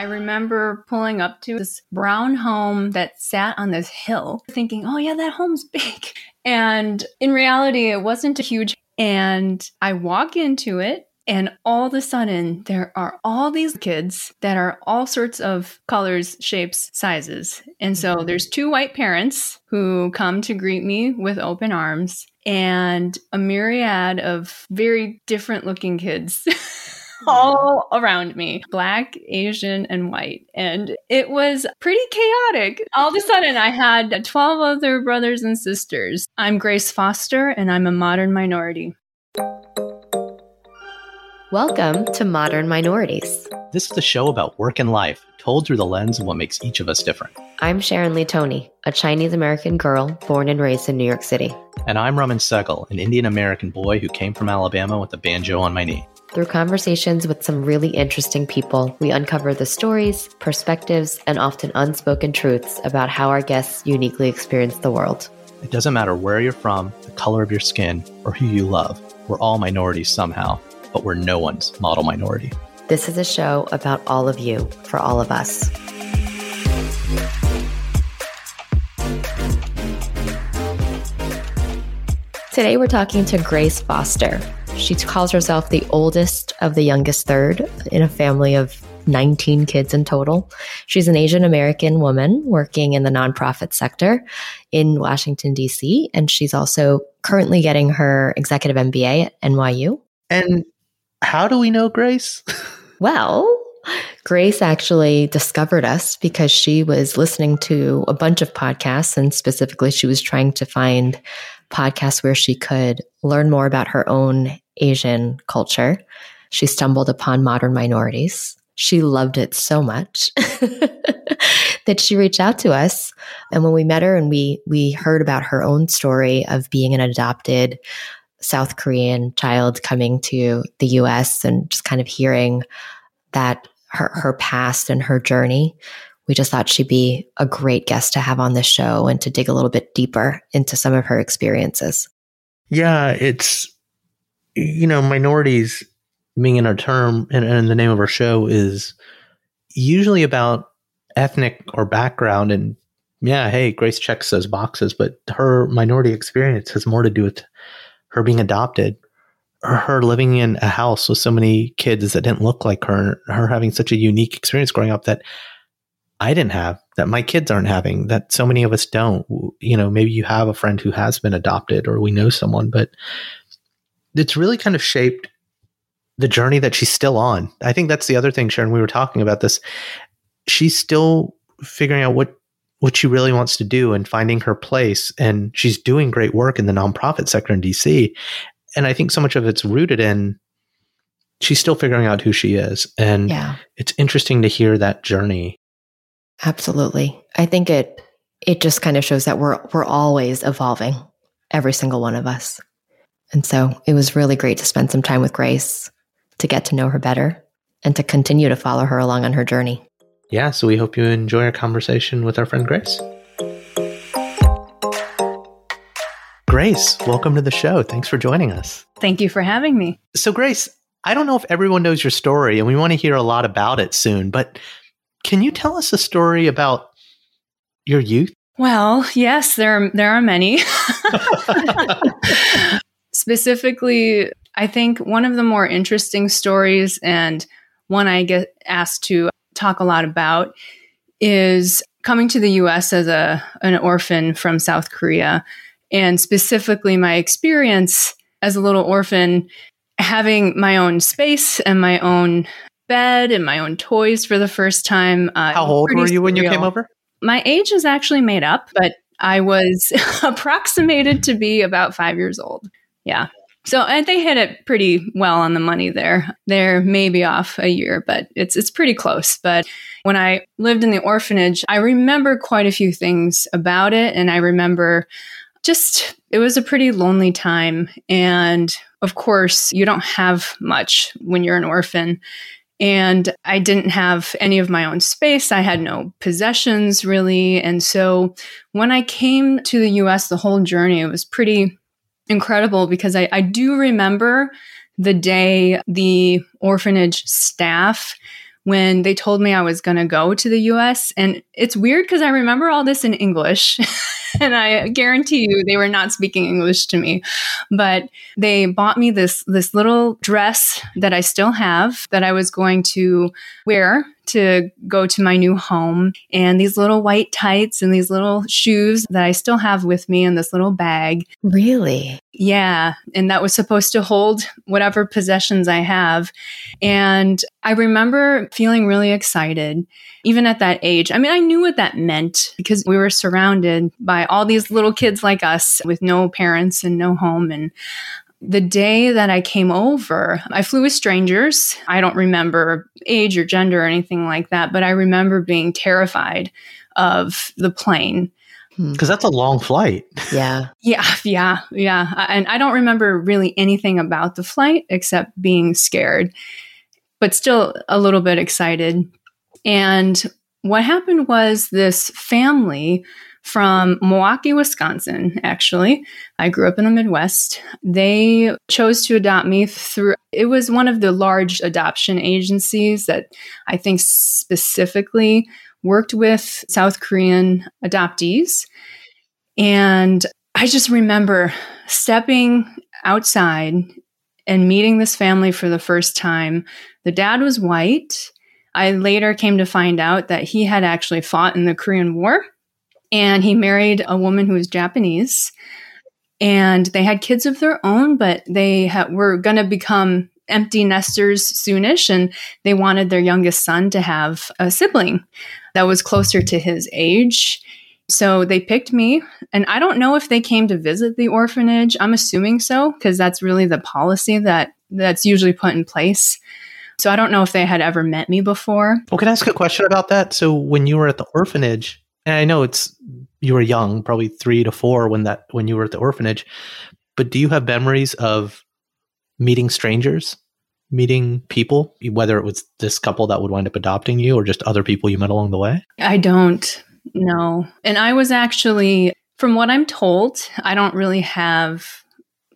I remember pulling up to this brown home that sat on this hill, thinking, oh, yeah, that home's big. And in reality, it wasn't a huge. And I walk into it, and all of a sudden, there are all these kids that are all sorts of colors, shapes, sizes. And so mm-hmm. there's two white parents who come to greet me with open arms and a myriad of very different looking kids. all around me black, Asian, and white. And it was pretty chaotic. All of a sudden, I had 12 other brothers and sisters. I'm Grace Foster, and I'm a modern minority. Welcome to Modern Minorities. This is a show about work and life, told through the lens of what makes each of us different. I'm Sharon Lee Tony, a Chinese American girl born and raised in New York City. And I'm Raman Sehgal, an Indian American boy who came from Alabama with a banjo on my knee. Through conversations with some really interesting people, we uncover the stories, perspectives, and often unspoken truths about how our guests uniquely experience the world. It doesn't matter where you're from, the color of your skin, or who you love. We're all minorities somehow, but we're no one's model minority. This is a show about all of you, for all of us. Today, we're talking to Grace Foster. She calls herself the oldest of the youngest third in a family of 19 kids in total. She's an Asian American woman working in the nonprofit sector in Washington, D.C., and she's also currently getting her executive MBA at NYU. And how do we know Grace? well, Grace actually discovered us because she was listening to a bunch of podcasts, and specifically, she was trying to find podcasts where she could learn more about her own Asian culture. She stumbled upon modern minorities. She loved it so much that she reached out to us. And when we met her and we we heard about her own story of being an adopted South Korean child coming to the US and just kind of hearing that her her past and her journey, we just thought she'd be a great guest to have on this show and to dig a little bit deeper into some of her experiences. Yeah, it's, you know, minorities being in our term and, and the name of our show is usually about ethnic or background. And yeah, hey, Grace checks those boxes, but her minority experience has more to do with her being adopted her living in a house with so many kids that didn't look like her, her having such a unique experience growing up that I didn't have, that my kids aren't having, that so many of us don't. You know, maybe you have a friend who has been adopted or we know someone, but it's really kind of shaped the journey that she's still on. I think that's the other thing, Sharon. We were talking about this. She's still figuring out what what she really wants to do and finding her place. And she's doing great work in the nonprofit sector in DC. And I think so much of it's rooted in she's still figuring out who she is. And yeah. it's interesting to hear that journey Absolutely. I think it it just kind of shows that we're we're always evolving, every single one of us. And so it was really great to spend some time with Grace, to get to know her better, and to continue to follow her along on her journey. Yeah, so we hope you enjoy our conversation with our friend Grace. Grace, welcome to the show. Thanks for joining us. Thank you for having me. So, Grace, I don't know if everyone knows your story, and we want to hear a lot about it soon, but can you tell us a story about your youth? Well, yes, there are, there are many. Specifically, I think one of the more interesting stories and one I get asked to talk a lot about is coming to the US as a an orphan from South Korea and specifically my experience as a little orphan having my own space and my own bed and my own toys for the first time. Uh, How old were you when you came over? My age is actually made up, but I was approximated to be about five years old. Yeah. So they hit it pretty well on the money there. They're maybe off a year, but it's it's pretty close. But when I lived in the orphanage, I remember quite a few things about it and I remember just it was a pretty lonely time and of course you don't have much when you're an orphan and I didn't have any of my own space. I had no possessions really. And so when I came to the US, the whole journey, was pretty incredible because I, I do remember the day the orphanage staff when they told me I was going to go to the US. And it's weird because I remember all this in English. and I guarantee you they were not speaking English to me. But they bought me this this little dress that I still have that I was going to wear to go to my new home and these little white tights and these little shoes that I still have with me in this little bag. Really? Yeah. And that was supposed to hold whatever possessions I have. And I remember feeling really excited, even at that age. I mean, I knew what that meant because we were surrounded by all these little kids like us with no parents and no home. And the day that I came over, I flew with strangers. I don't remember age or gender or anything like that, but I remember being terrified of the plane. Hmm. Because that's a long flight. Yeah. Yeah. Yeah. Yeah. And I don't remember really anything about the flight except being scared, but still a little bit excited. And what happened was this family from Milwaukee, Wisconsin, actually. I grew up in the Midwest. They chose to adopt me through, it was one of the large adoption agencies that I think specifically worked with South Korean adoptees. And I just remember stepping outside and meeting this family for the first time. The dad was white. I later came to find out that he had actually fought in the Korean War and he married a woman who was Japanese. And they had kids of their own, but they ha- were going to become empty nesters soonish, and they wanted their youngest son to have a sibling that was closer to his age. So they picked me, and I don't know if they came to visit the orphanage. I'm assuming so because that's really the policy that that's usually put in place. So I don't know if they had ever met me before. Well, can I ask a question about that? So when you were at the orphanage, and I know it's you were young, probably three to four when that when you were at the orphanage, but do you have memories of meeting strangers, meeting people, whether it was this couple that would wind up adopting you or just other people you met along the way? I don't know. And I was actually, from what I'm told, I don't really have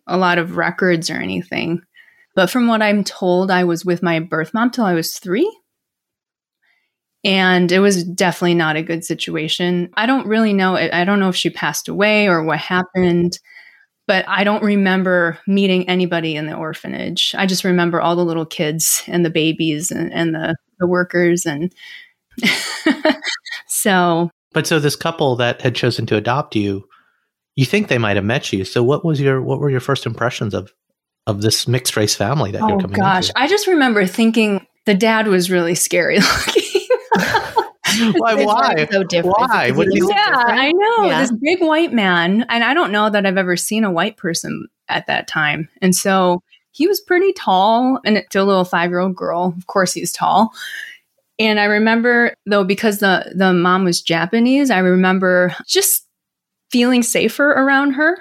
a lot of records or anything. But from what I'm told, I was with my birth mom till I was three. And it was definitely not a good situation. I don't really know. I don't know if she passed away or what happened, but I don't remember meeting anybody in the orphanage. I just remember all the little kids and the babies and, and the, the workers. And so. But so this couple that had chosen to adopt you, you think they might have met you. So what was your, what were your first impressions of, of this mixed race family that oh, you're coming Oh gosh. Into? I just remember thinking the dad was really scary looking. Why? Why? So different. Why? What yeah, I know yeah. this big white man, and I don't know that I've ever seen a white person at that time. And so he was pretty tall, and to a little five year old girl, of course, he's tall. And I remember though, because the the mom was Japanese, I remember just feeling safer around her.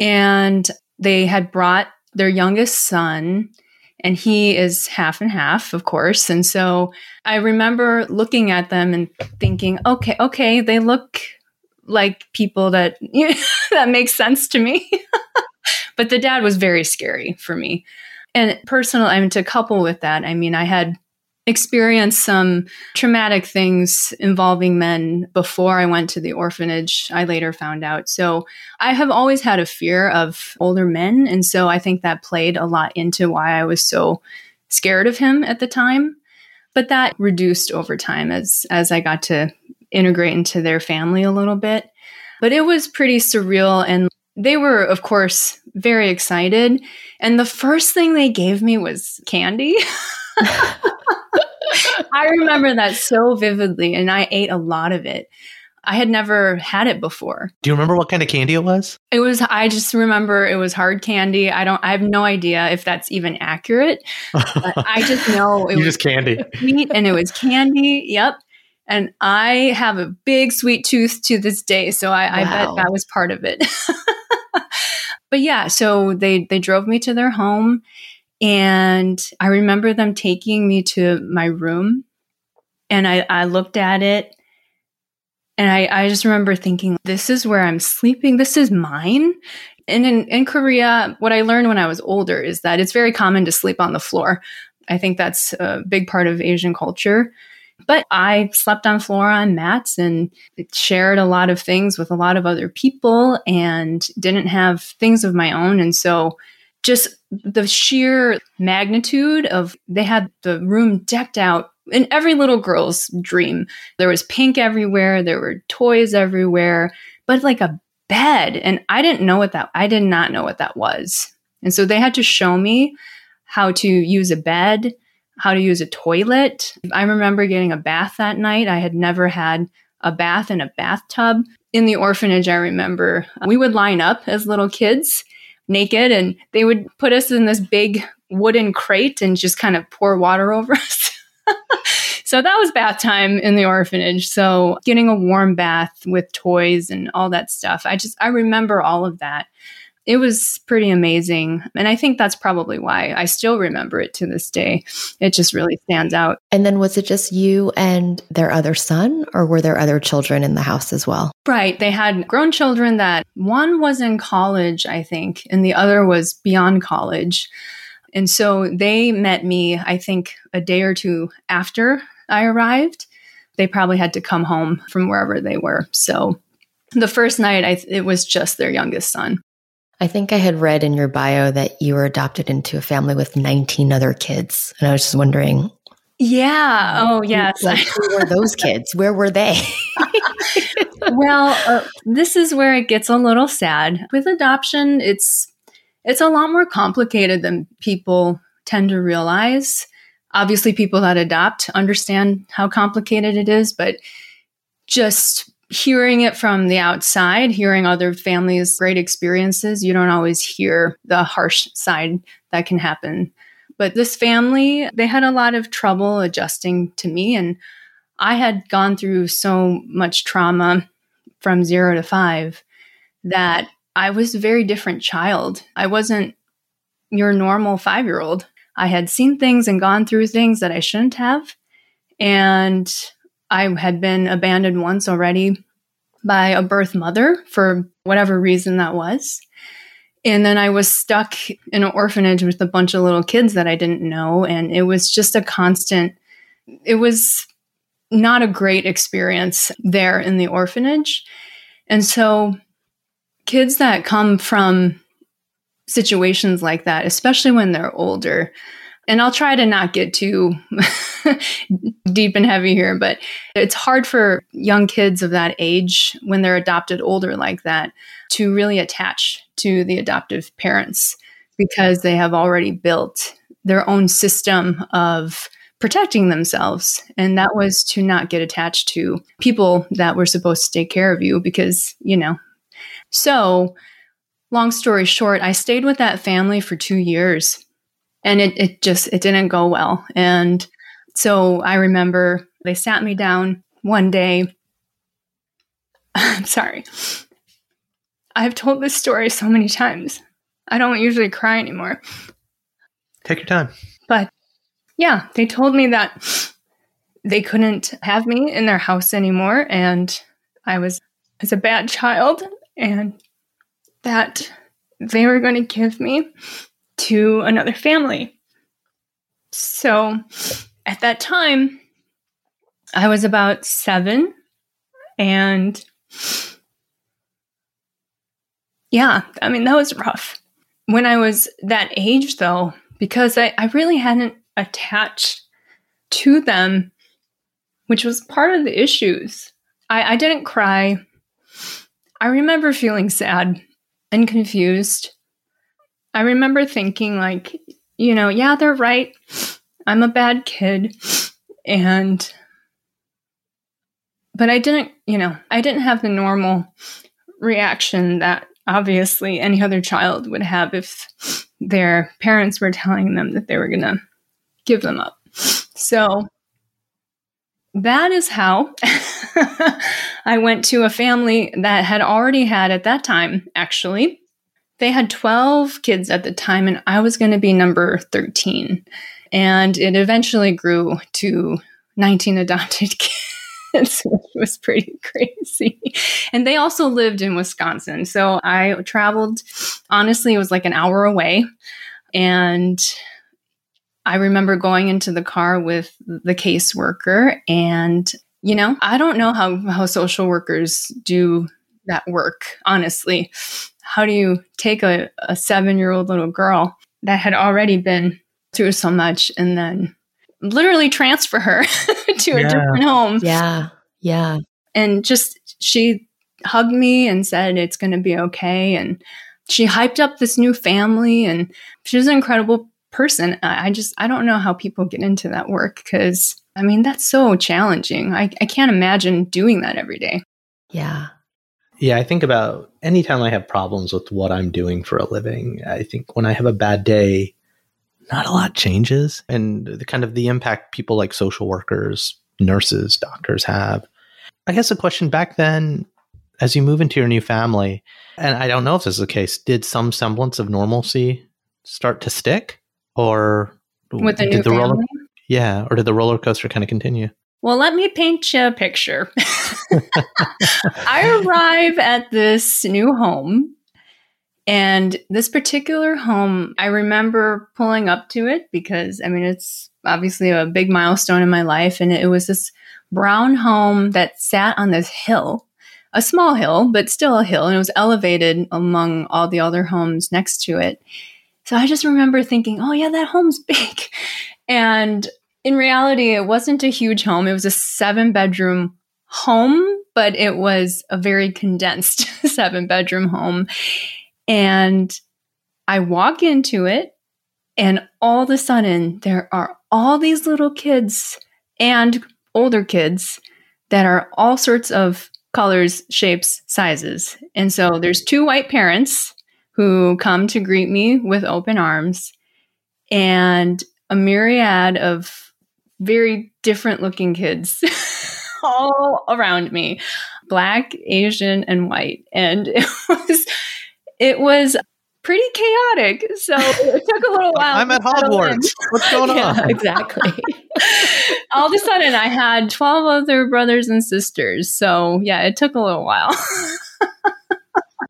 And they had brought their youngest son and he is half and half, of course. And so I remember looking at them and thinking, okay, okay, they look like people that you know, that makes sense to me. but the dad was very scary for me. And personal, I mean, to couple with that, I mean, I had experienced some traumatic things involving men before I went to the orphanage, I later found out. So I have always had a fear of older men. And so I think that played a lot into why I was so scared of him at the time. But that reduced over time as, as I got to integrate into their family a little bit. But it was pretty surreal. And they were, of course, very excited. And the first thing they gave me was candy. I remember that so vividly, and I ate a lot of it. I had never had it before. Do you remember what kind of candy it was? It was I just remember it was hard candy. I don't I have no idea if that's even accurate. But I just know it was just candy. sweet and it was candy. Yep. And I have a big sweet tooth to this day, so I, I bet that was part of it. but yeah, so they they drove me to their home, and I remember them taking me to my room, and I I looked at it, and I I just remember thinking, this is where I'm sleeping. This is mine. And in, in Korea, what I learned when I was older is that it's very common to sleep on the floor. I think that's a big part of Asian culture. But I slept on floor on mats and shared a lot of things with a lot of other people and didn't have things of my own. And so just the sheer magnitude of they had the room decked out in every little girl's dream. There was pink everywhere, there were toys everywhere, but like a bed. And I didn't know what that I did not know what that was. And so they had to show me how to use a bed, how to use a toilet. I remember getting a bath that night. I had never had a bath in a bathtub. In the orphanage, I remember we would line up as little kids naked and they would put us in this big wooden crate and just kind of pour water over us. so that was bath time in the orphanage. So getting a warm bath with toys and all that stuff. I just, I remember all of that. It was pretty amazing. And I think that's probably why I still remember it to this day. It just really stands out. And then was it just you and their other son, or were there other children in the house as well? Right. They had grown children that one was in college, I think, and the other was beyond college. And so they met me, I think, a day or two after I arrived. They probably had to come home from wherever they were. So the first night, I, it was just their youngest son. I think I had read in your bio that you were adopted into a family with 19 other kids. And I was just wondering, Yeah. Oh, yes. like, who were those kids? Where were they? well, uh, this is where it gets a little sad. With adoption, it's it's a lot more complicated than people tend to realize. Obviously, people that adopt understand how complicated it is, but just hearing it from the outside, hearing other families' great experiences, you don't always hear the harsh side that can happen. But this family, they had a lot of trouble adjusting to me and I had gone through so much trauma from zero to five that I was a very different child. I wasn't your normal five year old. I had seen things and gone through things that I shouldn't have. And I had been abandoned once already by a birth mother for whatever reason that was. And then I was stuck in an orphanage with a bunch of little kids that I didn't know. And it was just a constant, it was not a great experience there in the orphanage. And so, kids that come from situations like that, especially when they're older, and I'll try to not get too deep and heavy here, but it's hard for young kids of that age when they're adopted older like that to really attach to the adoptive parents because they have already built their own system of protecting themselves. And that was to not get attached to people that were supposed to take care of you because, you know. So, long story short, I stayed with that family for two years and it, it just it didn't go well. And so I remember they sat me down one day. I'm sorry. I've told this story so many times. I don't usually cry anymore. Take your time. But yeah, they told me that they couldn't have me in their house anymore and I was as a bad child and that they were going to give me to another family. So at that time, I was about seven and yeah, I mean, that was rough. When I was that age, though, because I, I really hadn't attached to them, which was part of the issues. I, I didn't cry. I remember feeling sad and confused. I remember thinking, like, you know, yeah, they're right. I'm a bad kid. And but I didn't, you know, I didn't have the normal reaction that obviously any other child would have if their parents were telling them that they were going to give them up. So that is how I went to a family that had already had, at that time, actually, they had 12 kids at the time, and I was going to be number 13. And it eventually grew to 19 adopted kids, which was pretty crazy. And they also lived in Wisconsin. So I traveled, honestly, it was like an hour away. And I remember going into the car with the caseworker and you know, I don't know how how social workers do that work, honestly. How do you take a, a 7-year-old little girl that had already been through so much and then literally transfer her to a different home? Yeah. Yeah. and just she hugged me and said it's going to be okay and she hyped up this new family and she was an incredible person i I just i don't know how people get into that work because i mean that's so challenging I, I can't imagine doing that every day Yeah. Yeah, I think about anytime I have problems with what I'm doing for a living, I think when I have a bad day, not a lot changes. And the kind of the impact people like social workers, nurses, doctors have. I guess a question back then, as you move into your new family, and I don't know if this is the case, did some semblance of normalcy start to stick? Or with the did the family roller yeah, or did the roller coaster kind of continue? Well let me paint you a picture. I arrive at this new home and this particular home i remember pulling up to it because i mean it's obviously a big milestone in my life and it was this brown home that sat on this hill a small hill but still a hill and it was elevated among all the other homes next to it. So i just remember thinking oh yeah that home's big. And in reality it wasn't a huge home. It was a seven bedroom home but it was a very condensed seven bedroom home. And i walk into it and all of a sudden there are all these little kids and older kids that are all sorts of colors shapes sizes. And so there's two white parents who come to greet me with open arms and a myriad of very different looking kids all around me black asian and white and it was it was pretty chaotic so it took a little while I'm at settle in. Hogwarts. What's going Yeah, on? exactly. all of a sudden i had 12 other brothers and sisters so yeah it took a little while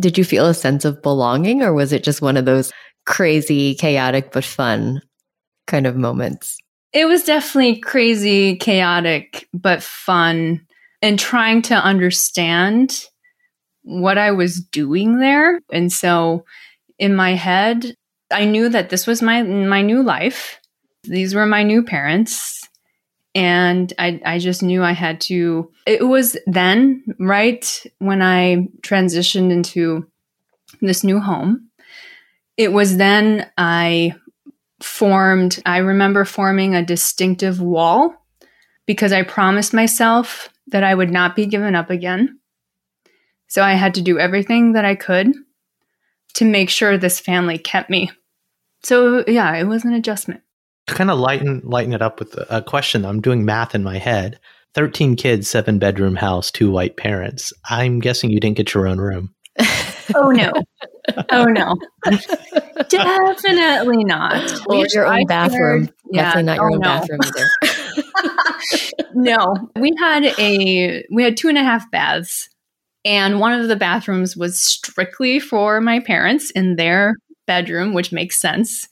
Did you feel a sense of belonging or was it just one of those crazy, chaotic, but fun kind of moments? It was definitely crazy chaotic but fun and trying to understand what i was doing there. And so in my head i knew that this was my my new life. These were my new parents. And I, I just knew I had to. It was then, right when I transitioned into this new home, it was then I formed, I remember forming a distinctive wall because I promised myself that I would not be given up again. So I had to do everything that I could to make sure this family kept me. So yeah, it was an adjustment. to kind of lighten lighten it up with a, a question. I'm doing math in my head. Thirteen kids, seven bedroom house, two white parents. I'm guessing you didn't get your own room. Oh no. Oh no. Definitely not. Or We- your own bathroom. yeah, Definitely not your oh, own no. bathroom either. no. We had a we had two and a half baths. And one of the bathrooms was strictly for my parents in their bedroom, which makes sense.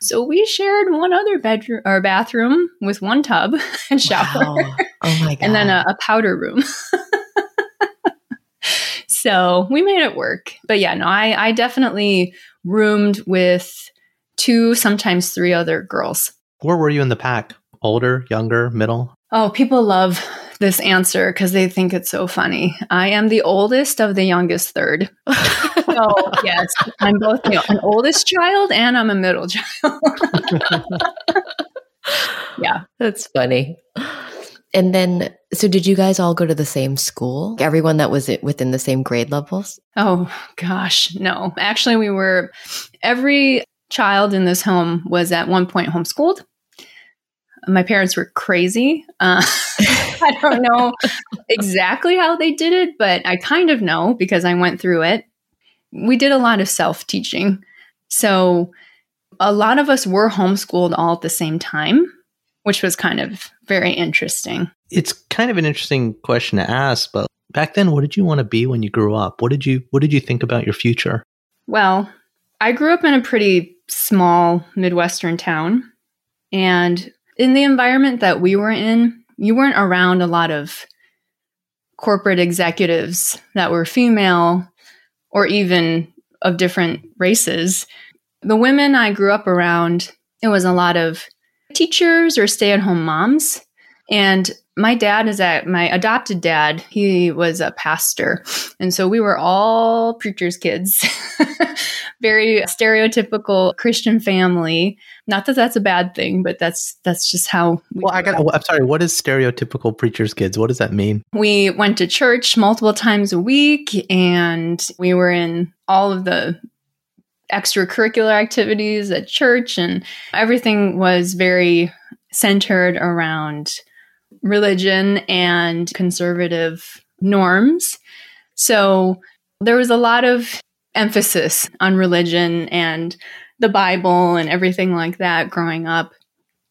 So we shared one other bedroom or bathroom with one tub and shower. Wow. Oh my God. and then a, a powder room. So we made it work. But yeah, no, I, I definitely roomed with two, sometimes three other girls. Where were you in the pack? Older, younger, middle? Oh, people love this answer because they think it's so funny. I am the oldest of the youngest third. So, yes, I'm both you know, an oldest child and I'm a middle child. yeah. That's funny. And then, so did you guys all go to the same school? Everyone that was within the same grade levels? Oh, gosh, no. Actually, we were, every child in this home was at one point homeschooled. My parents were crazy. Uh, I don't know exactly how they did it, but I kind of know because I went through it. We did a lot of self teaching. So a lot of us were homeschooled all at the same time, which was kind of very interesting. It's kind of an interesting question to ask, but back then what did you want to be when you grew up? What did you what did you think about your future? Well, I grew up in a pretty small Midwestern town and in the environment that we were in, you weren't around a lot of corporate executives that were female or even of different races. The women I grew up around, it was a lot of teachers or stay at home moms. And my dad is at my adopted dad, he was a pastor. And so we were all preacher's kids, very stereotypical Christian family. Not that that's a bad thing, but that's that's just how. We well, I got. I'm sorry. What is stereotypical preacher's kids? What does that mean? We went to church multiple times a week, and we were in all of the extracurricular activities at church, and everything was very centered around religion and conservative norms. So there was a lot of emphasis on religion and the Bible and everything like that growing up.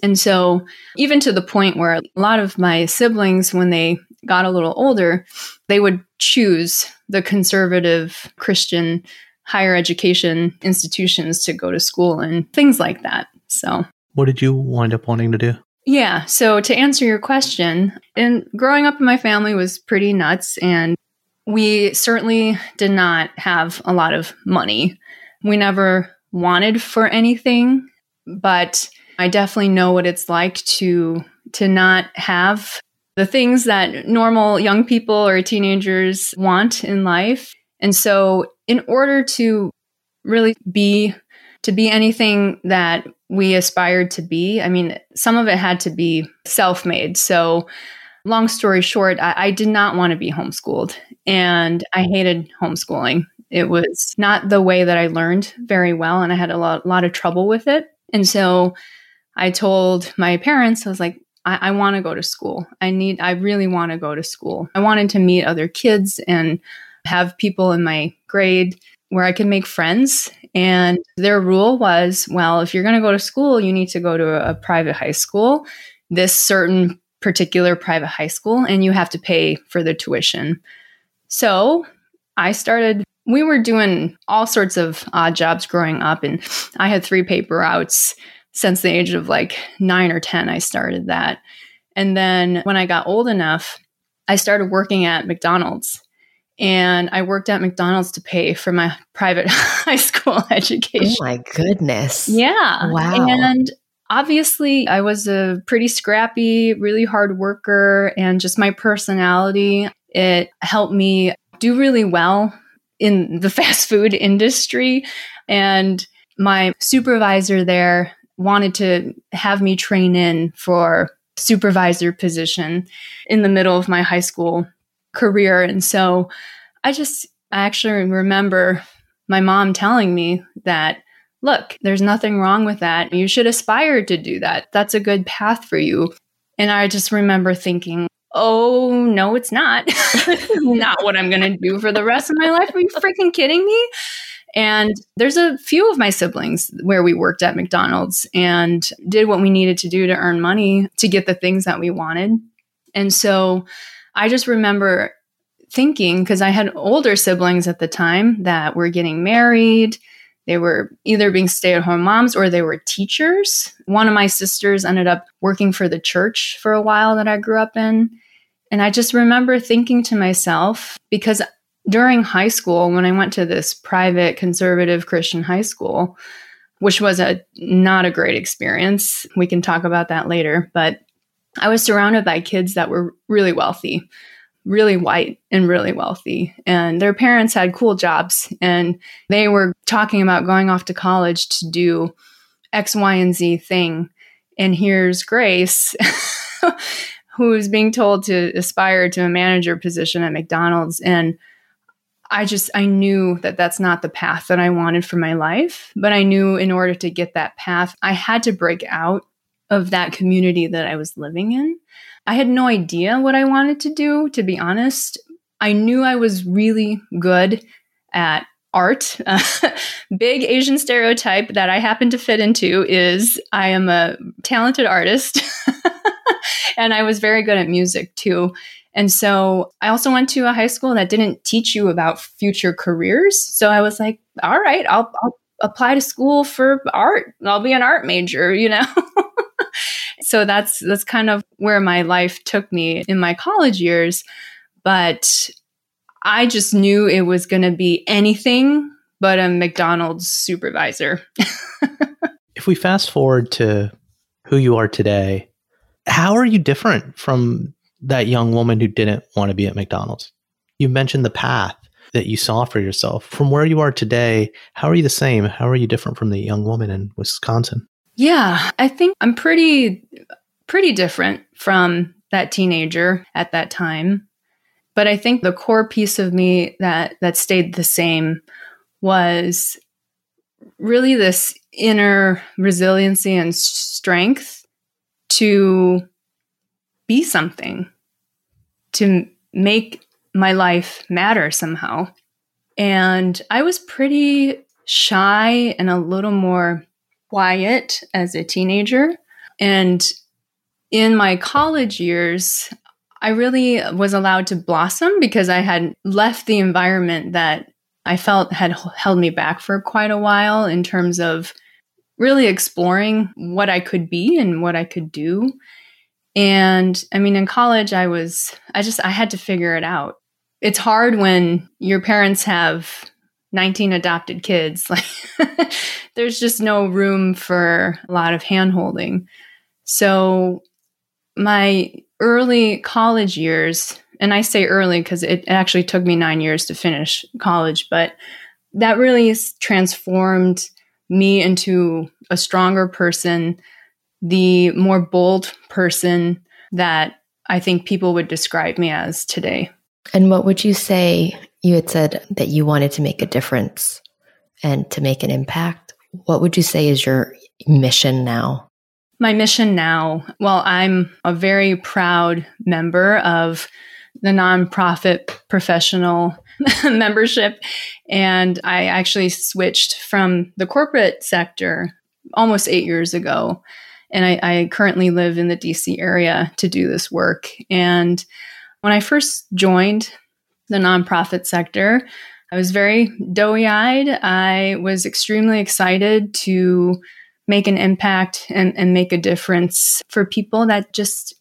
And so, even to the point where a lot of my siblings, when they got a little older, they would choose the conservative Christian higher education institutions to go to school and things like that. So, what did you wind up wanting to do? Yeah. So, to answer your question, and growing up in my family was pretty nuts, and we certainly did not have a lot of money. We never wanted for anything, but I definitely know what it's like to to not have the things that normal young people or teenagers want in life. And so in order to really be to be anything that we aspired to be. I mean, some of it had to be self made. So, long story short, I, I, did not want to be homeschooled and I hated homeschooling. It was not the way that I learned very well, and I had a lot, lot of trouble with it. And so I told my parents, I was like, I, I want to go to school. I need, I really want to go to school. I wanted to meet other kids and have people in my grade where I could make friends. And their rule was well, if you're going to go to school, you need to go to a, private high school, this certain particular private high school, and you have to pay for the tuition. So I started, we were doing all sorts of odd jobs growing up, and I had three paper routes since the age of like nine or 10. I started that. And then when I got old enough, I started working at McDonald's and I worked at McDonald's to pay for my private high school oh education. Oh my goodness. Yeah. Wow. And obviously, I was a pretty scrappy, really hard worker, and just my personality, it helped me do really well in the fast food industry. And my supervisor there wanted to have me train in for supervisor position in the middle of my high school career. And so I just I actually remember my mom telling me that, look, there's nothing wrong with that. You should aspire to do that. That's a good path for you. And I just remember thinking, oh, no, it's not. not what I'm going to do for the rest of my life. Are you freaking kidding me? And there's a few of my siblings where we worked at McDonald's and did what we needed to do to earn money to get the things that we wanted. And so I just remember thinking, because I had older siblings at the time that were getting married. They were either being stay at home moms or they were teachers. One of my sisters ended up working for the church for a while that I grew up in. And I just remember thinking to myself, because during high school, when I went to this private conservative Christian high school, which was a not a great experience. We can talk about that later, but I was surrounded by kids that were really wealthy, really white and really wealthy. And their parents had cool jobs and they were talking about going off to college to do X, Y, and Z thing. And here's Grace, who's being told to aspire to a manager position at McDonald's. And I just, I knew that that's not the path that I wanted for my life. But I knew in order to get that path, I had to break out of that community that I was living in. I had no idea what I wanted to do, to be honest. I knew I was really good at art. Big Asian stereotype that I happen to fit into is I am a talented artist and I was very good at music too. And so I also went to a high school that didn't teach you about future careers. So I was like, all right, I'll, I'll apply to school for art. I'll be an art major, you know? so that's that's kind of where my life took me in my college years. But I just knew it was going to be anything but a McDonald's supervisor. if we fast forward to who you are today, how are you different from that young woman who didn't want to be at McDonald's? You mentioned the path that you saw for yourself. From where you are today, how are you the same? How are you different from the young woman in Wisconsin? Yeah, I think I'm pretty pretty different from that teenager at that time. But I think the core piece of me that that stayed the same was really this inner resiliency and strength to be something, to make my life matter somehow. And I was pretty shy and a little more quiet as a teenager. And in my college years, I really was allowed to blossom because I had left the environment that I felt had held me back for quite a while in terms of really exploring what I could be and what I could do. And I mean, in college, I was, I just, I had to figure it out. It's hard when your parents have 19 adopted kids. Like, there's just no room for a lot of hand holding. So, my early college years, and I say early because it actually took me nine years to finish college, but that really transformed me into a stronger person, the more bold person that I think people would describe me as today. And what would you say? You had said that you wanted to make a difference and to make an impact. What would you say is your mission now? My mission now, well, I'm a very proud member of the nonprofit professional membership. And I actually switched from the corporate sector almost eight years ago. And I, I, currently live in the DC area to do this work. And when I first joined the nonprofit sector, I was very doughy eyed. I was extremely excited to make an impact and, and make a difference for people that just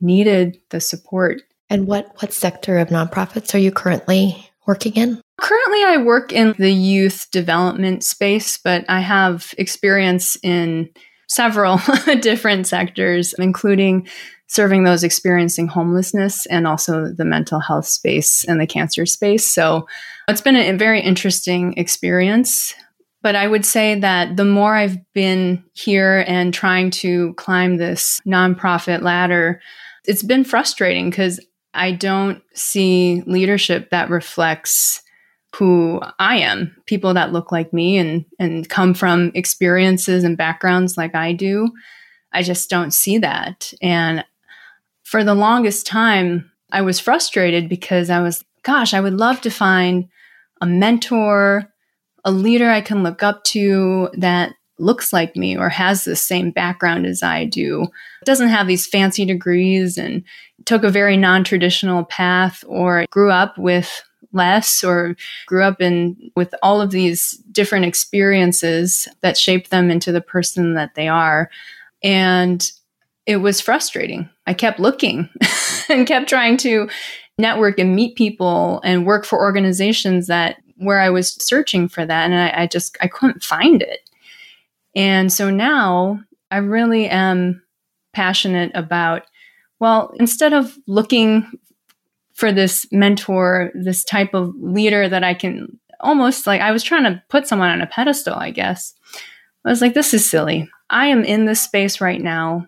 needed the support. And what, what sector of nonprofits are you currently working in? Currently, I work in the youth development space, but I have experience in several different sectors, including serving those experiencing homelessness and also the mental health space and the cancer space. So it's been a very interesting experience. But I would say that the more I've been here and trying to climb this nonprofit ladder, it's been frustrating because I don't see leadership that reflects who I am, people that look like me and and come from experiences and backgrounds like I do. I just don't see that. And for the longest time, I was frustrated because I was, gosh, I would love to find a mentor a leader I can look up to that looks like me or has the same background as I do, doesn't have these fancy degrees and took a very non traditional path or grew up with less or grew up in with all of these different experiences that shape them into the person that they are. And it was frustrating. I kept looking and kept trying to network and meet people and work for organizations that where I was searching for that and I, I just I couldn't find it. And so now I really am passionate about, well, instead of looking for this mentor, this type of leader that I can almost like I was trying to put someone on a pedestal, I guess. I was like, this is silly. I am in this space right now.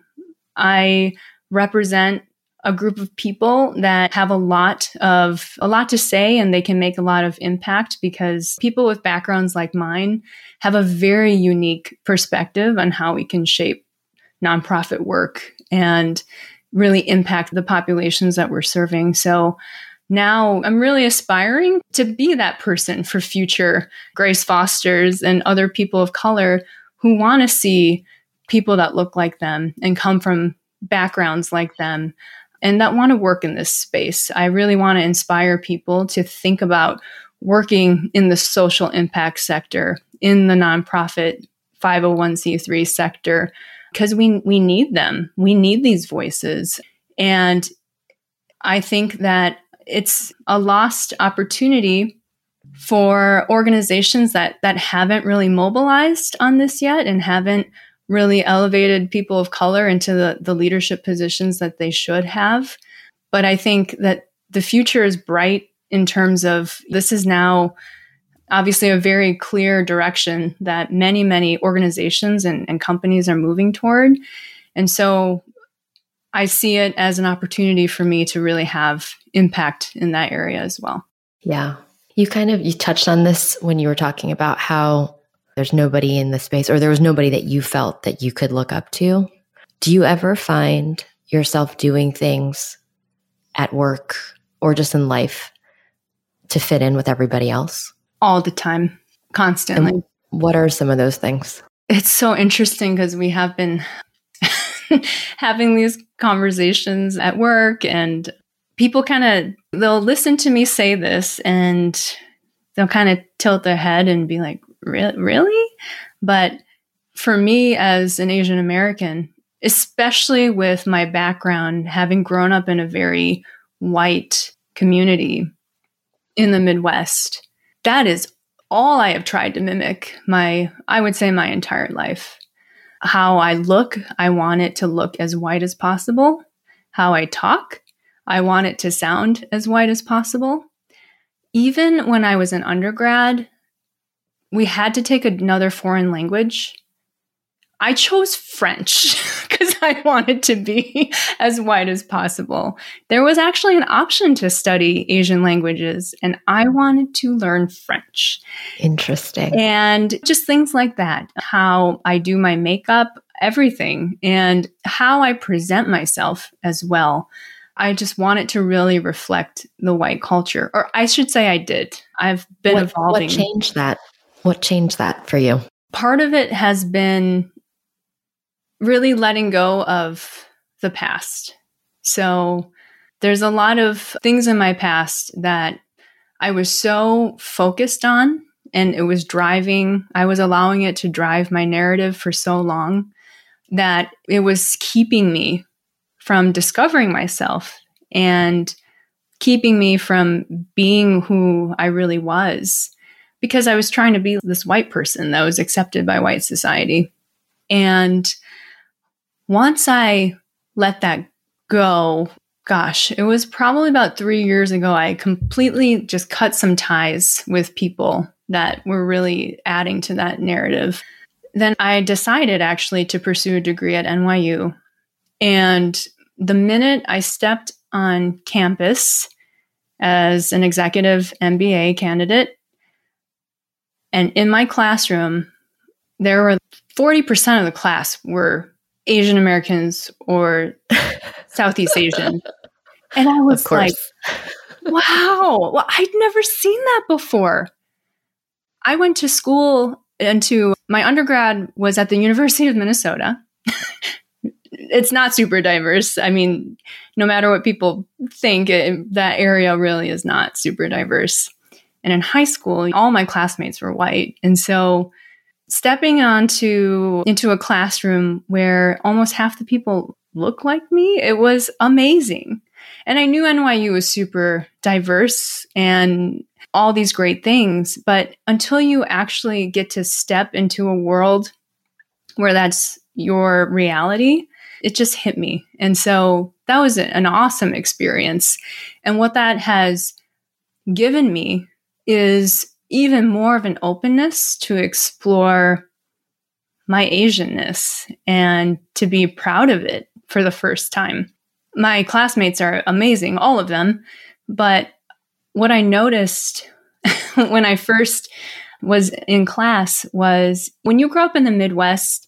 I represent a group of people that have a lot of a lot to say and they can make a lot of impact because people with backgrounds like mine have a very unique perspective on how we can shape nonprofit work and really impact the populations that we're serving. So now I'm really aspiring to be that person for future Grace Fosters and other people of color who want to see people that look like them and come from backgrounds like them and that want to work in this space. I really want to inspire people to think about working in the social impact sector, in the nonprofit 501c3 sector, because we, we need them. We need these voices. And I think that it's a lost opportunity for organizations that that haven't really mobilized on this yet and haven't really elevated people of color into the, the leadership positions that they should have. But I think that the future is bright in terms of this is now obviously a very clear direction that many, many organizations and, and companies are moving toward. And so I see it as an opportunity for me to really have impact in that area as well. Yeah. You kind of you touched on this when you were talking about how there's nobody in the space or there was nobody that you felt that you could look up to. Do you ever find yourself doing things at work or just in life to fit in with everybody else? All the time, constantly. And what are some of those things? It's so interesting because we have been having these conversations at work and people kind of they'll listen to me say this and they'll kind of tilt their head and be like Re- really? But for me, as an Asian American, especially with my background, having grown up in a very white community in the Midwest, that is all I have tried to mimic my, I would say, my entire life. How I look, I want it to look as white as possible. How I talk, I want it to sound as white as possible. Even when I was an undergrad, we had to take another foreign language. I chose French because I wanted to be as white as possible. There was actually an option to study Asian languages, and I wanted to learn French. Interesting. And just things like that how I do my makeup, everything, and how I present myself as well. I just wanted to really reflect the white culture, or I should say, I did. I've been what, evolving. What changed that? What changed that for you? Part of it has been really letting go of the past. So there's a lot of things in my past that I was so focused on and it was driving, I was allowing it to drive my narrative for so long that it was keeping me from discovering myself and keeping me from being who I really was because I was trying to be this white person that was accepted by white society. And once I let that go, gosh, it was probably about three years ago, I completely just cut some ties with people that were really adding to that narrative. Then I decided actually to pursue a degree at NYU. And the minute I stepped on campus as an executive MBA candidate, and in my classroom, there were 40% of the class were Asian Americans or Southeast Asian. And I was like, wow, well, I'd never seen that before. I went to school into my undergrad was at the University of Minnesota. it's not super diverse. I mean, no matter what people think, it, that area really is not super diverse. And in high school, all my classmates were white. And so stepping onto into a classroom where almost half the people look like me, it was amazing. And I knew NYU was super diverse and all these great things, but until you actually get to step into a world where that's your reality, it just hit me. And so that was an awesome experience. And what that has given me is even more of an openness to explore my Asianness and to be proud of it for the first time. my classmates are amazing, all of them. But what I noticed when I first was in class was when you grow up in the Midwest,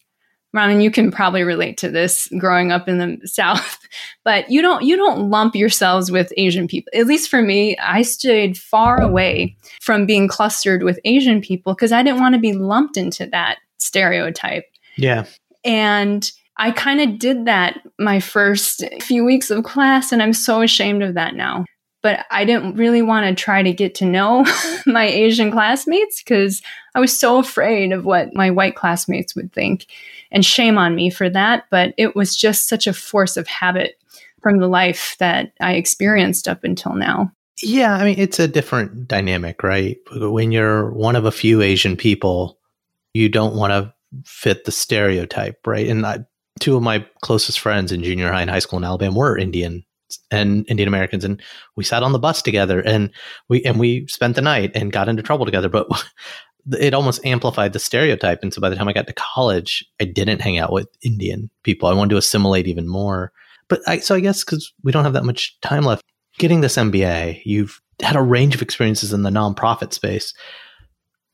Ron, and you can probably relate to this growing up in the South, but you don't you don't lump yourselves with Asian people. At least for me, I stayed far away from being clustered with Asian people because I didn't want to be lumped into that stereotype. Yeah. And I kind of did that my first few weeks of class, and I'm so ashamed of that now but I didn't really want to try to get to know my Asian classmates because I was so afraid of what my white classmates would think. And shame on me for that. But it was just such a force of habit from the life that I experienced up until now. Yeah, I mean, it's a different dynamic, right? When you're one of a few Asian people, you don't want to fit the stereotype, right? And I, two of my closest friends in junior high and high school in Alabama were Indian and Indian Americans, and we sat on the bus together, and we and we spent the night and got into trouble together. But it almost amplified the stereotype, and so by the time I got to college, I didn't hang out with Indian people. I wanted to assimilate even more. But I, so I guess because we don't have that much time left, getting this MBA, you've had a range of experiences in the nonprofit space.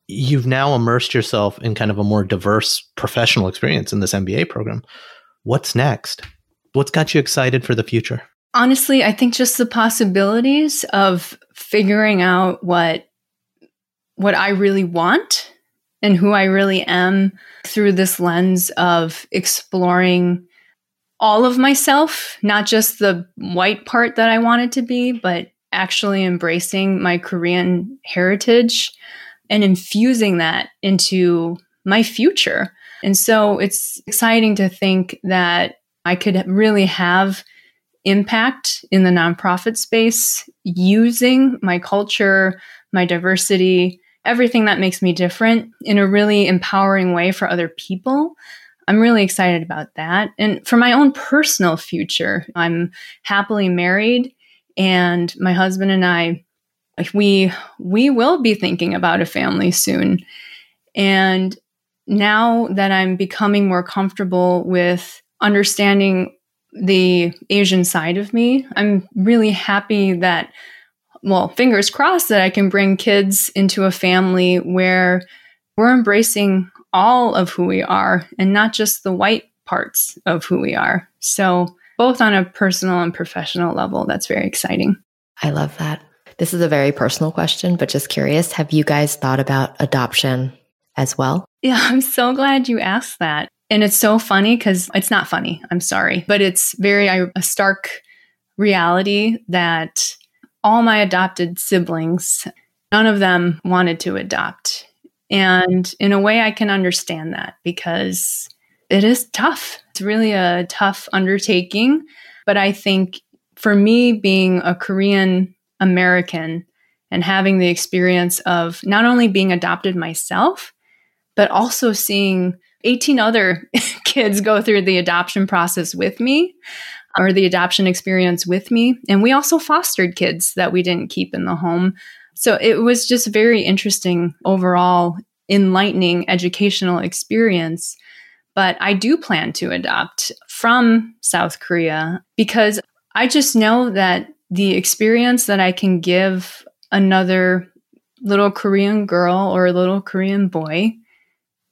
You've now immersed yourself in kind of a more diverse professional experience in this MBA program. What's next? What's got you excited for the future? honestly, I think just the possibilities of figuring out what what I really want and who I really am through this lens of exploring all of myself, not just the white part that I wanted to be, but actually embracing my Korean heritage and infusing that into my future. And so it's exciting to think that I could really have impact in the nonprofit space using my culture, my diversity, everything that makes me different in a really empowering way for other people. I'm really excited about that. And for my own personal future, I'm happily married and my husband and I we we will be thinking about a family soon. And now that I'm becoming more comfortable with understanding the Asian side of me. I'm really happy that, well, fingers crossed that I can bring kids into a family where we're embracing all of who we are and not just the white parts of who we are. So, both on a personal and professional level, that's very exciting. I love that. This is a very personal question, but just curious have you guys thought about adoption as well? Yeah, I'm so glad you asked that. And it's so funny because it's not funny, I'm sorry, but it's very a stark reality that all my adopted siblings, none of them wanted to adopt. And in a way, I can understand that because it is tough. It's really a tough undertaking. But I think for me, being a Korean American and having the experience of not only being adopted myself, but also seeing 18 other kids go through the adoption process with me or the adoption experience with me. And we also fostered kids that we didn't keep in the home. So it was just very interesting overall, enlightening educational experience. But I do plan to adopt from South Korea because I just know that the experience that I can give another little Korean girl or a little Korean boy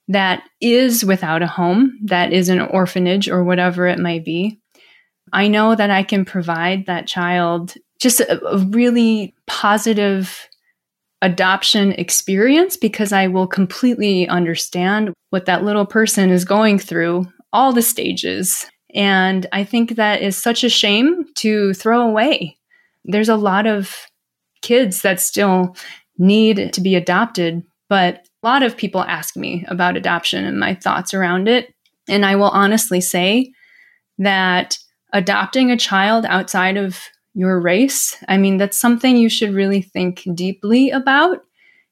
that is without a home, that is an orphanage or whatever it might be, I know that I can provide that child just a, a really positive adoption experience because I will completely understand what that little person is going through, all the stages. And I think that is such a shame to throw away. There's a lot of kids that still need to be adopted, but a lot of people ask me about adoption and my thoughts around it. And I will honestly say that adopting a child outside of your race, I mean, that's something you should really think deeply about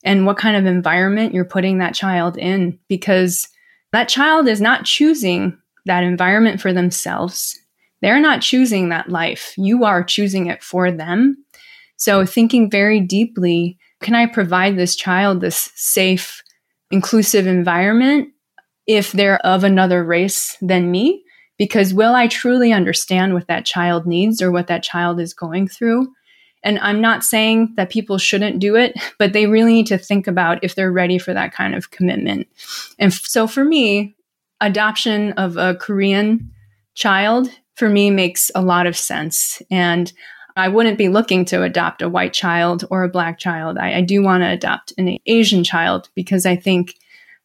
and what kind of environment you're putting that child in because that child is not choosing that environment for themselves. They're not choosing that life. You are choosing it for them. So, thinking very deeply can I provide this child this safe, inclusive environment if they're of another race than me? Because will I truly understand what that child needs or what that child is going through? And I'm not saying that people shouldn't do it, but they really need to think about if they're ready for that kind of commitment. And f- so for me, adoption of a Korean child for me makes a lot of sense. And I wouldn't be looking to adopt a white child or a black child. I, I do want to adopt an Asian child because I think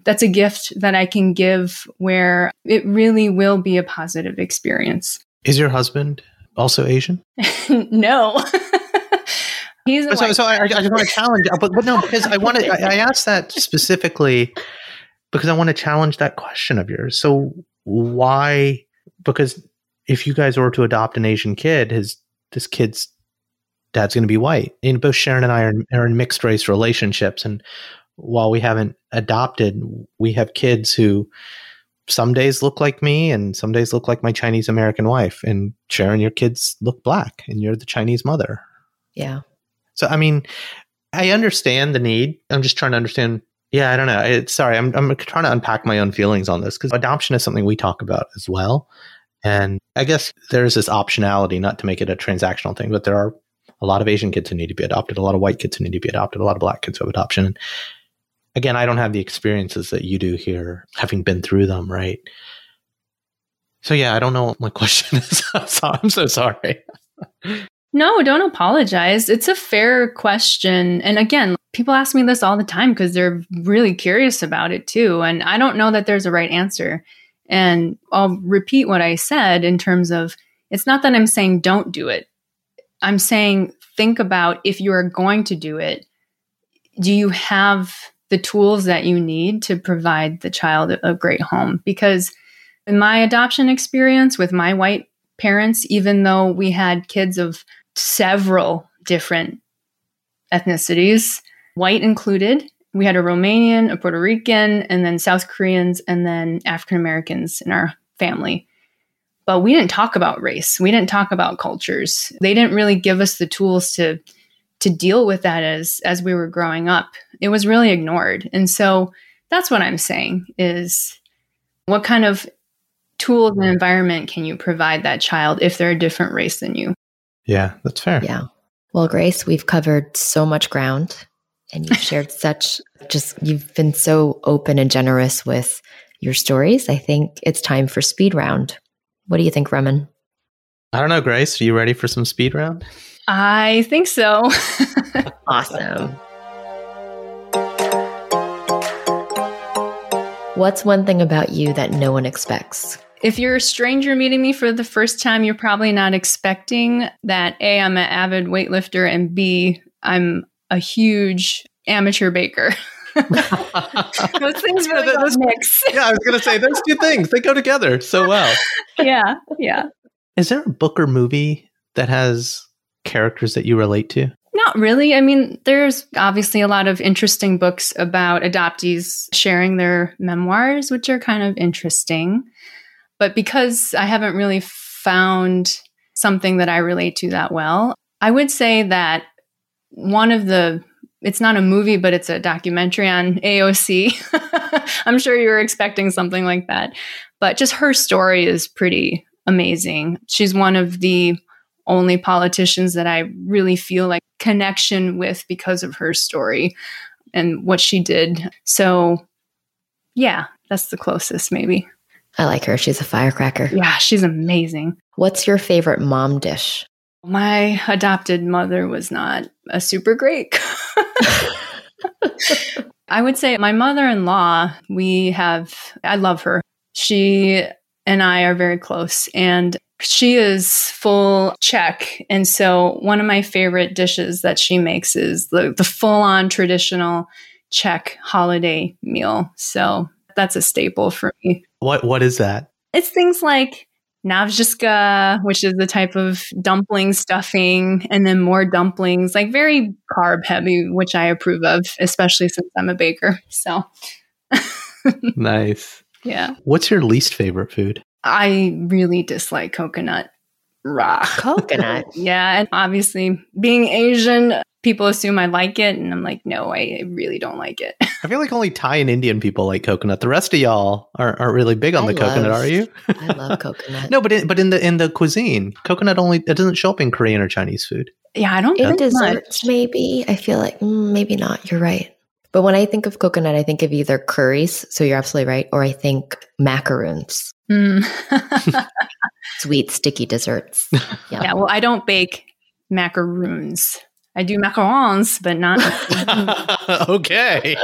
that's a gift that I can give where it really will be a positive experience. Is your husband also Asian? no. He's so, so I, I, just want to challenge, uh, but, but no, because I want to, I, I asked that specifically because I want to challenge that question of yours. So why? Because if you guys were to adopt an Asian kid, his this kid's dad's going to be white. And both Sharon and I are, are in mixed race relationships, and while we haven't adopted, we have kids who some days look like me and some days look like my Chinese American wife. And Sharon, your kids look black and you're the Chinese mother. Yeah. So, I mean, I understand the need. I'm just trying to understand. Yeah, I don't know. It's sorry. I'm, I'm trying to unpack my own feelings on this because adoption is something we talk about as well. And I guess there's this optionality, not to make it a transactional thing, but there are a lot of Asian kids who need to be adopted, a lot of white kids who need to be adopted, a lot of black kids who have adoption. Again, I don't have the experiences that you do here, having been through them, right? So yeah, I don't know what my question is. I'm so sorry. No, don't apologize. It's a fair question. And again, people ask me this all the time because they're really curious about it too. And I don't know that there's a right answer. And I'll repeat what I said in terms of it's not that I'm saying don't do it. I'm saying think about if you are going to do it, do you have the tools that you need to provide the child a great home? Because in my adoption experience with my white parents, even though we had kids of several different ethnicities, white included. We had a Romanian, a Puerto Rican, and then South Koreans, and then African Americans in our family. But we didn't talk about race. We didn't talk about cultures. They didn't really give us the tools to to deal with that as as we were growing up. It was really ignored. And so that's what I'm saying is what kind of tools and environment can you provide that child if they're a different race than you? Yeah, that's fair. Yeah. Well, Grace, we've covered so much ground and you've shared such just you've been so open and generous with your stories. I think it's time for speed round. What do you think, Remen? I don't know, Grace. Are you ready for some speed round? I think so. awesome. What's one thing about you that no one expects? If you're a stranger meeting me for the first time, you're probably not expecting that A, I'm an avid weightlifter, and B, I'm a huge amateur baker. those things really yeah, those, mix. yeah, I was going to say those two things, they go together so well. yeah, yeah. Is there a book or movie that has characters that you relate to? Not really. I mean, there's obviously a lot of interesting books about adoptees sharing their memoirs, which are kind of interesting. But because I haven't really found something that I relate to that well, I would say that one of the it's not a movie, but it's a documentary on AOC. I'm sure you were expecting something like that. But just her story is pretty amazing. She's one of the only politicians that I really feel like connection with because of her story and what she did. So, yeah, that's the closest maybe. I like her. She's a firecracker. Yeah, she's amazing. What's your favorite mom dish? My adopted mother was not a super great I would say my mother in law, we have, I love her. She and I are very close, and she is full Czech. And so, one of my favorite dishes that she makes is the, the full on traditional Czech holiday meal. So, that's a staple for me. What What is that? It's things like nádivka, which is the type of dumpling stuffing, and then more dumplings, like very carb heavy, which I approve of, especially since I'm a baker. So nice. Yeah. What's your least favorite food? I really dislike coconut raw. Coconut. yeah. And obviously, being Asian, people assume I like it, and I'm like, no, I really don't like it. I feel like only Thai and Indian people like coconut. The rest of y'all aren't, aren't really big on I the coconut, are you? I love coconut. no, but in, but in the in the cuisine, coconut only it doesn't show up in Korean or Chinese food. yeah, I don't In think desserts, much. maybe. I feel like mm, maybe not. You're right. But when I think of coconut, I think of either curries. So you're absolutely right. Or I think macaroons, Mm. sweet, sticky desserts. Yeah. yeah, well, I don't bake macaroons. I do macarons, but not. okay.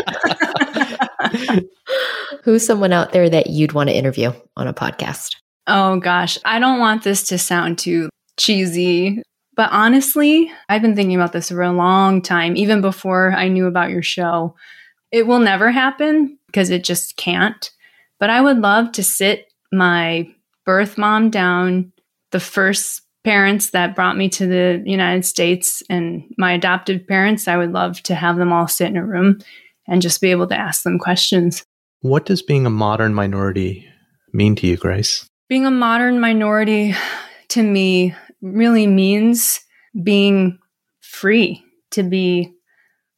Who's someone out there that you'd want to interview on a podcast? oh gosh, I don't want this to sound too cheesy, but honestly, I've been thinking about this for a long time, even before I knew about your show. It will never happen because it just can't. But I would love to sit my birth mom down, the first parents that brought me to the United States, and my adoptive parents. I would love to have them all sit in a room and just be able to ask them questions. What does being a modern minority mean to you, Grace? Being a modern minority to me really means being free to be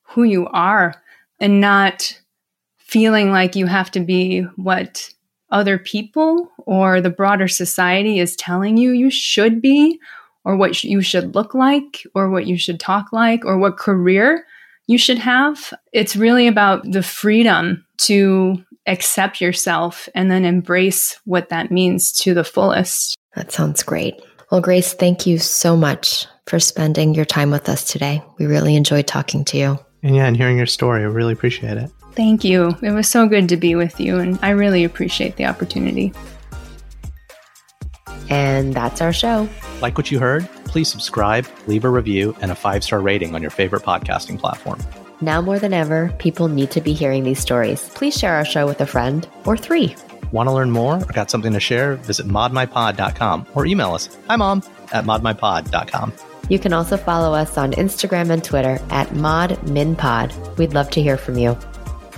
who you are and not feeling like you have to be what other people or the broader society is telling you you should be or what sh- you should look like or what you should talk like or what career you should have. It's really about the freedom to accept yourself and then embrace what that means to the fullest. That sounds great. Well, Grace, thank you so much for spending your time with us today. We really enjoyed talking to you. And yeah, and hearing your story, I really appreciate it. Thank you. It was so good to be with you, and I really appreciate the opportunity. And that's our show. Like what you heard? Please subscribe, leave a review, and a five star rating on your favorite podcasting platform. Now more than ever, people need to be hearing these stories. Please share our show with a friend or three. Want to learn more or got something to share? Visit modminpod.com or email us, hi mom, at modminpod.com. You can also follow us on Instagram and Twitter at ModMinPod. We'd love to hear from you.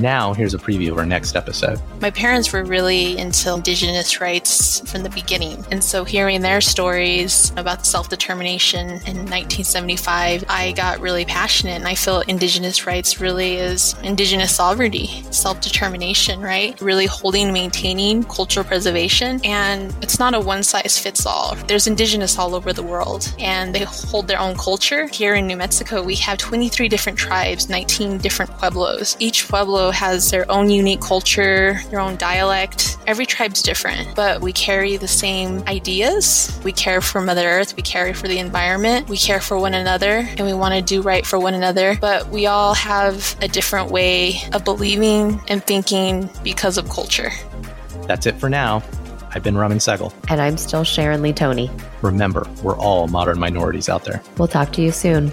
Now, here's a preview of our next episode. My parents were really into Indigenous rights from the beginning. And so hearing their stories about self determination in 1975, I got really passionate. And I feel Indigenous rights really is Indigenous sovereignty, self determination, right? Really holding, maintaining cultural preservation. And it's not a one size fits all. There's Indigenous all over the world, and they hold their own culture. Here in New Mexico, we have 23 different tribes, 19 different pueblos. Each pueblo has their own unique culture, their own dialect. Every tribe's different, but we carry the same ideas. We care for Mother Earth, we care for the environment, we care for one another, and we want to do right for one another. But we all have a different way of believing and thinking because of culture. That's it for now. I've been Raman Segal. And I'm still Sharon Lee Tony. Remember, we're all modern minorities out there. We'll talk to you soon.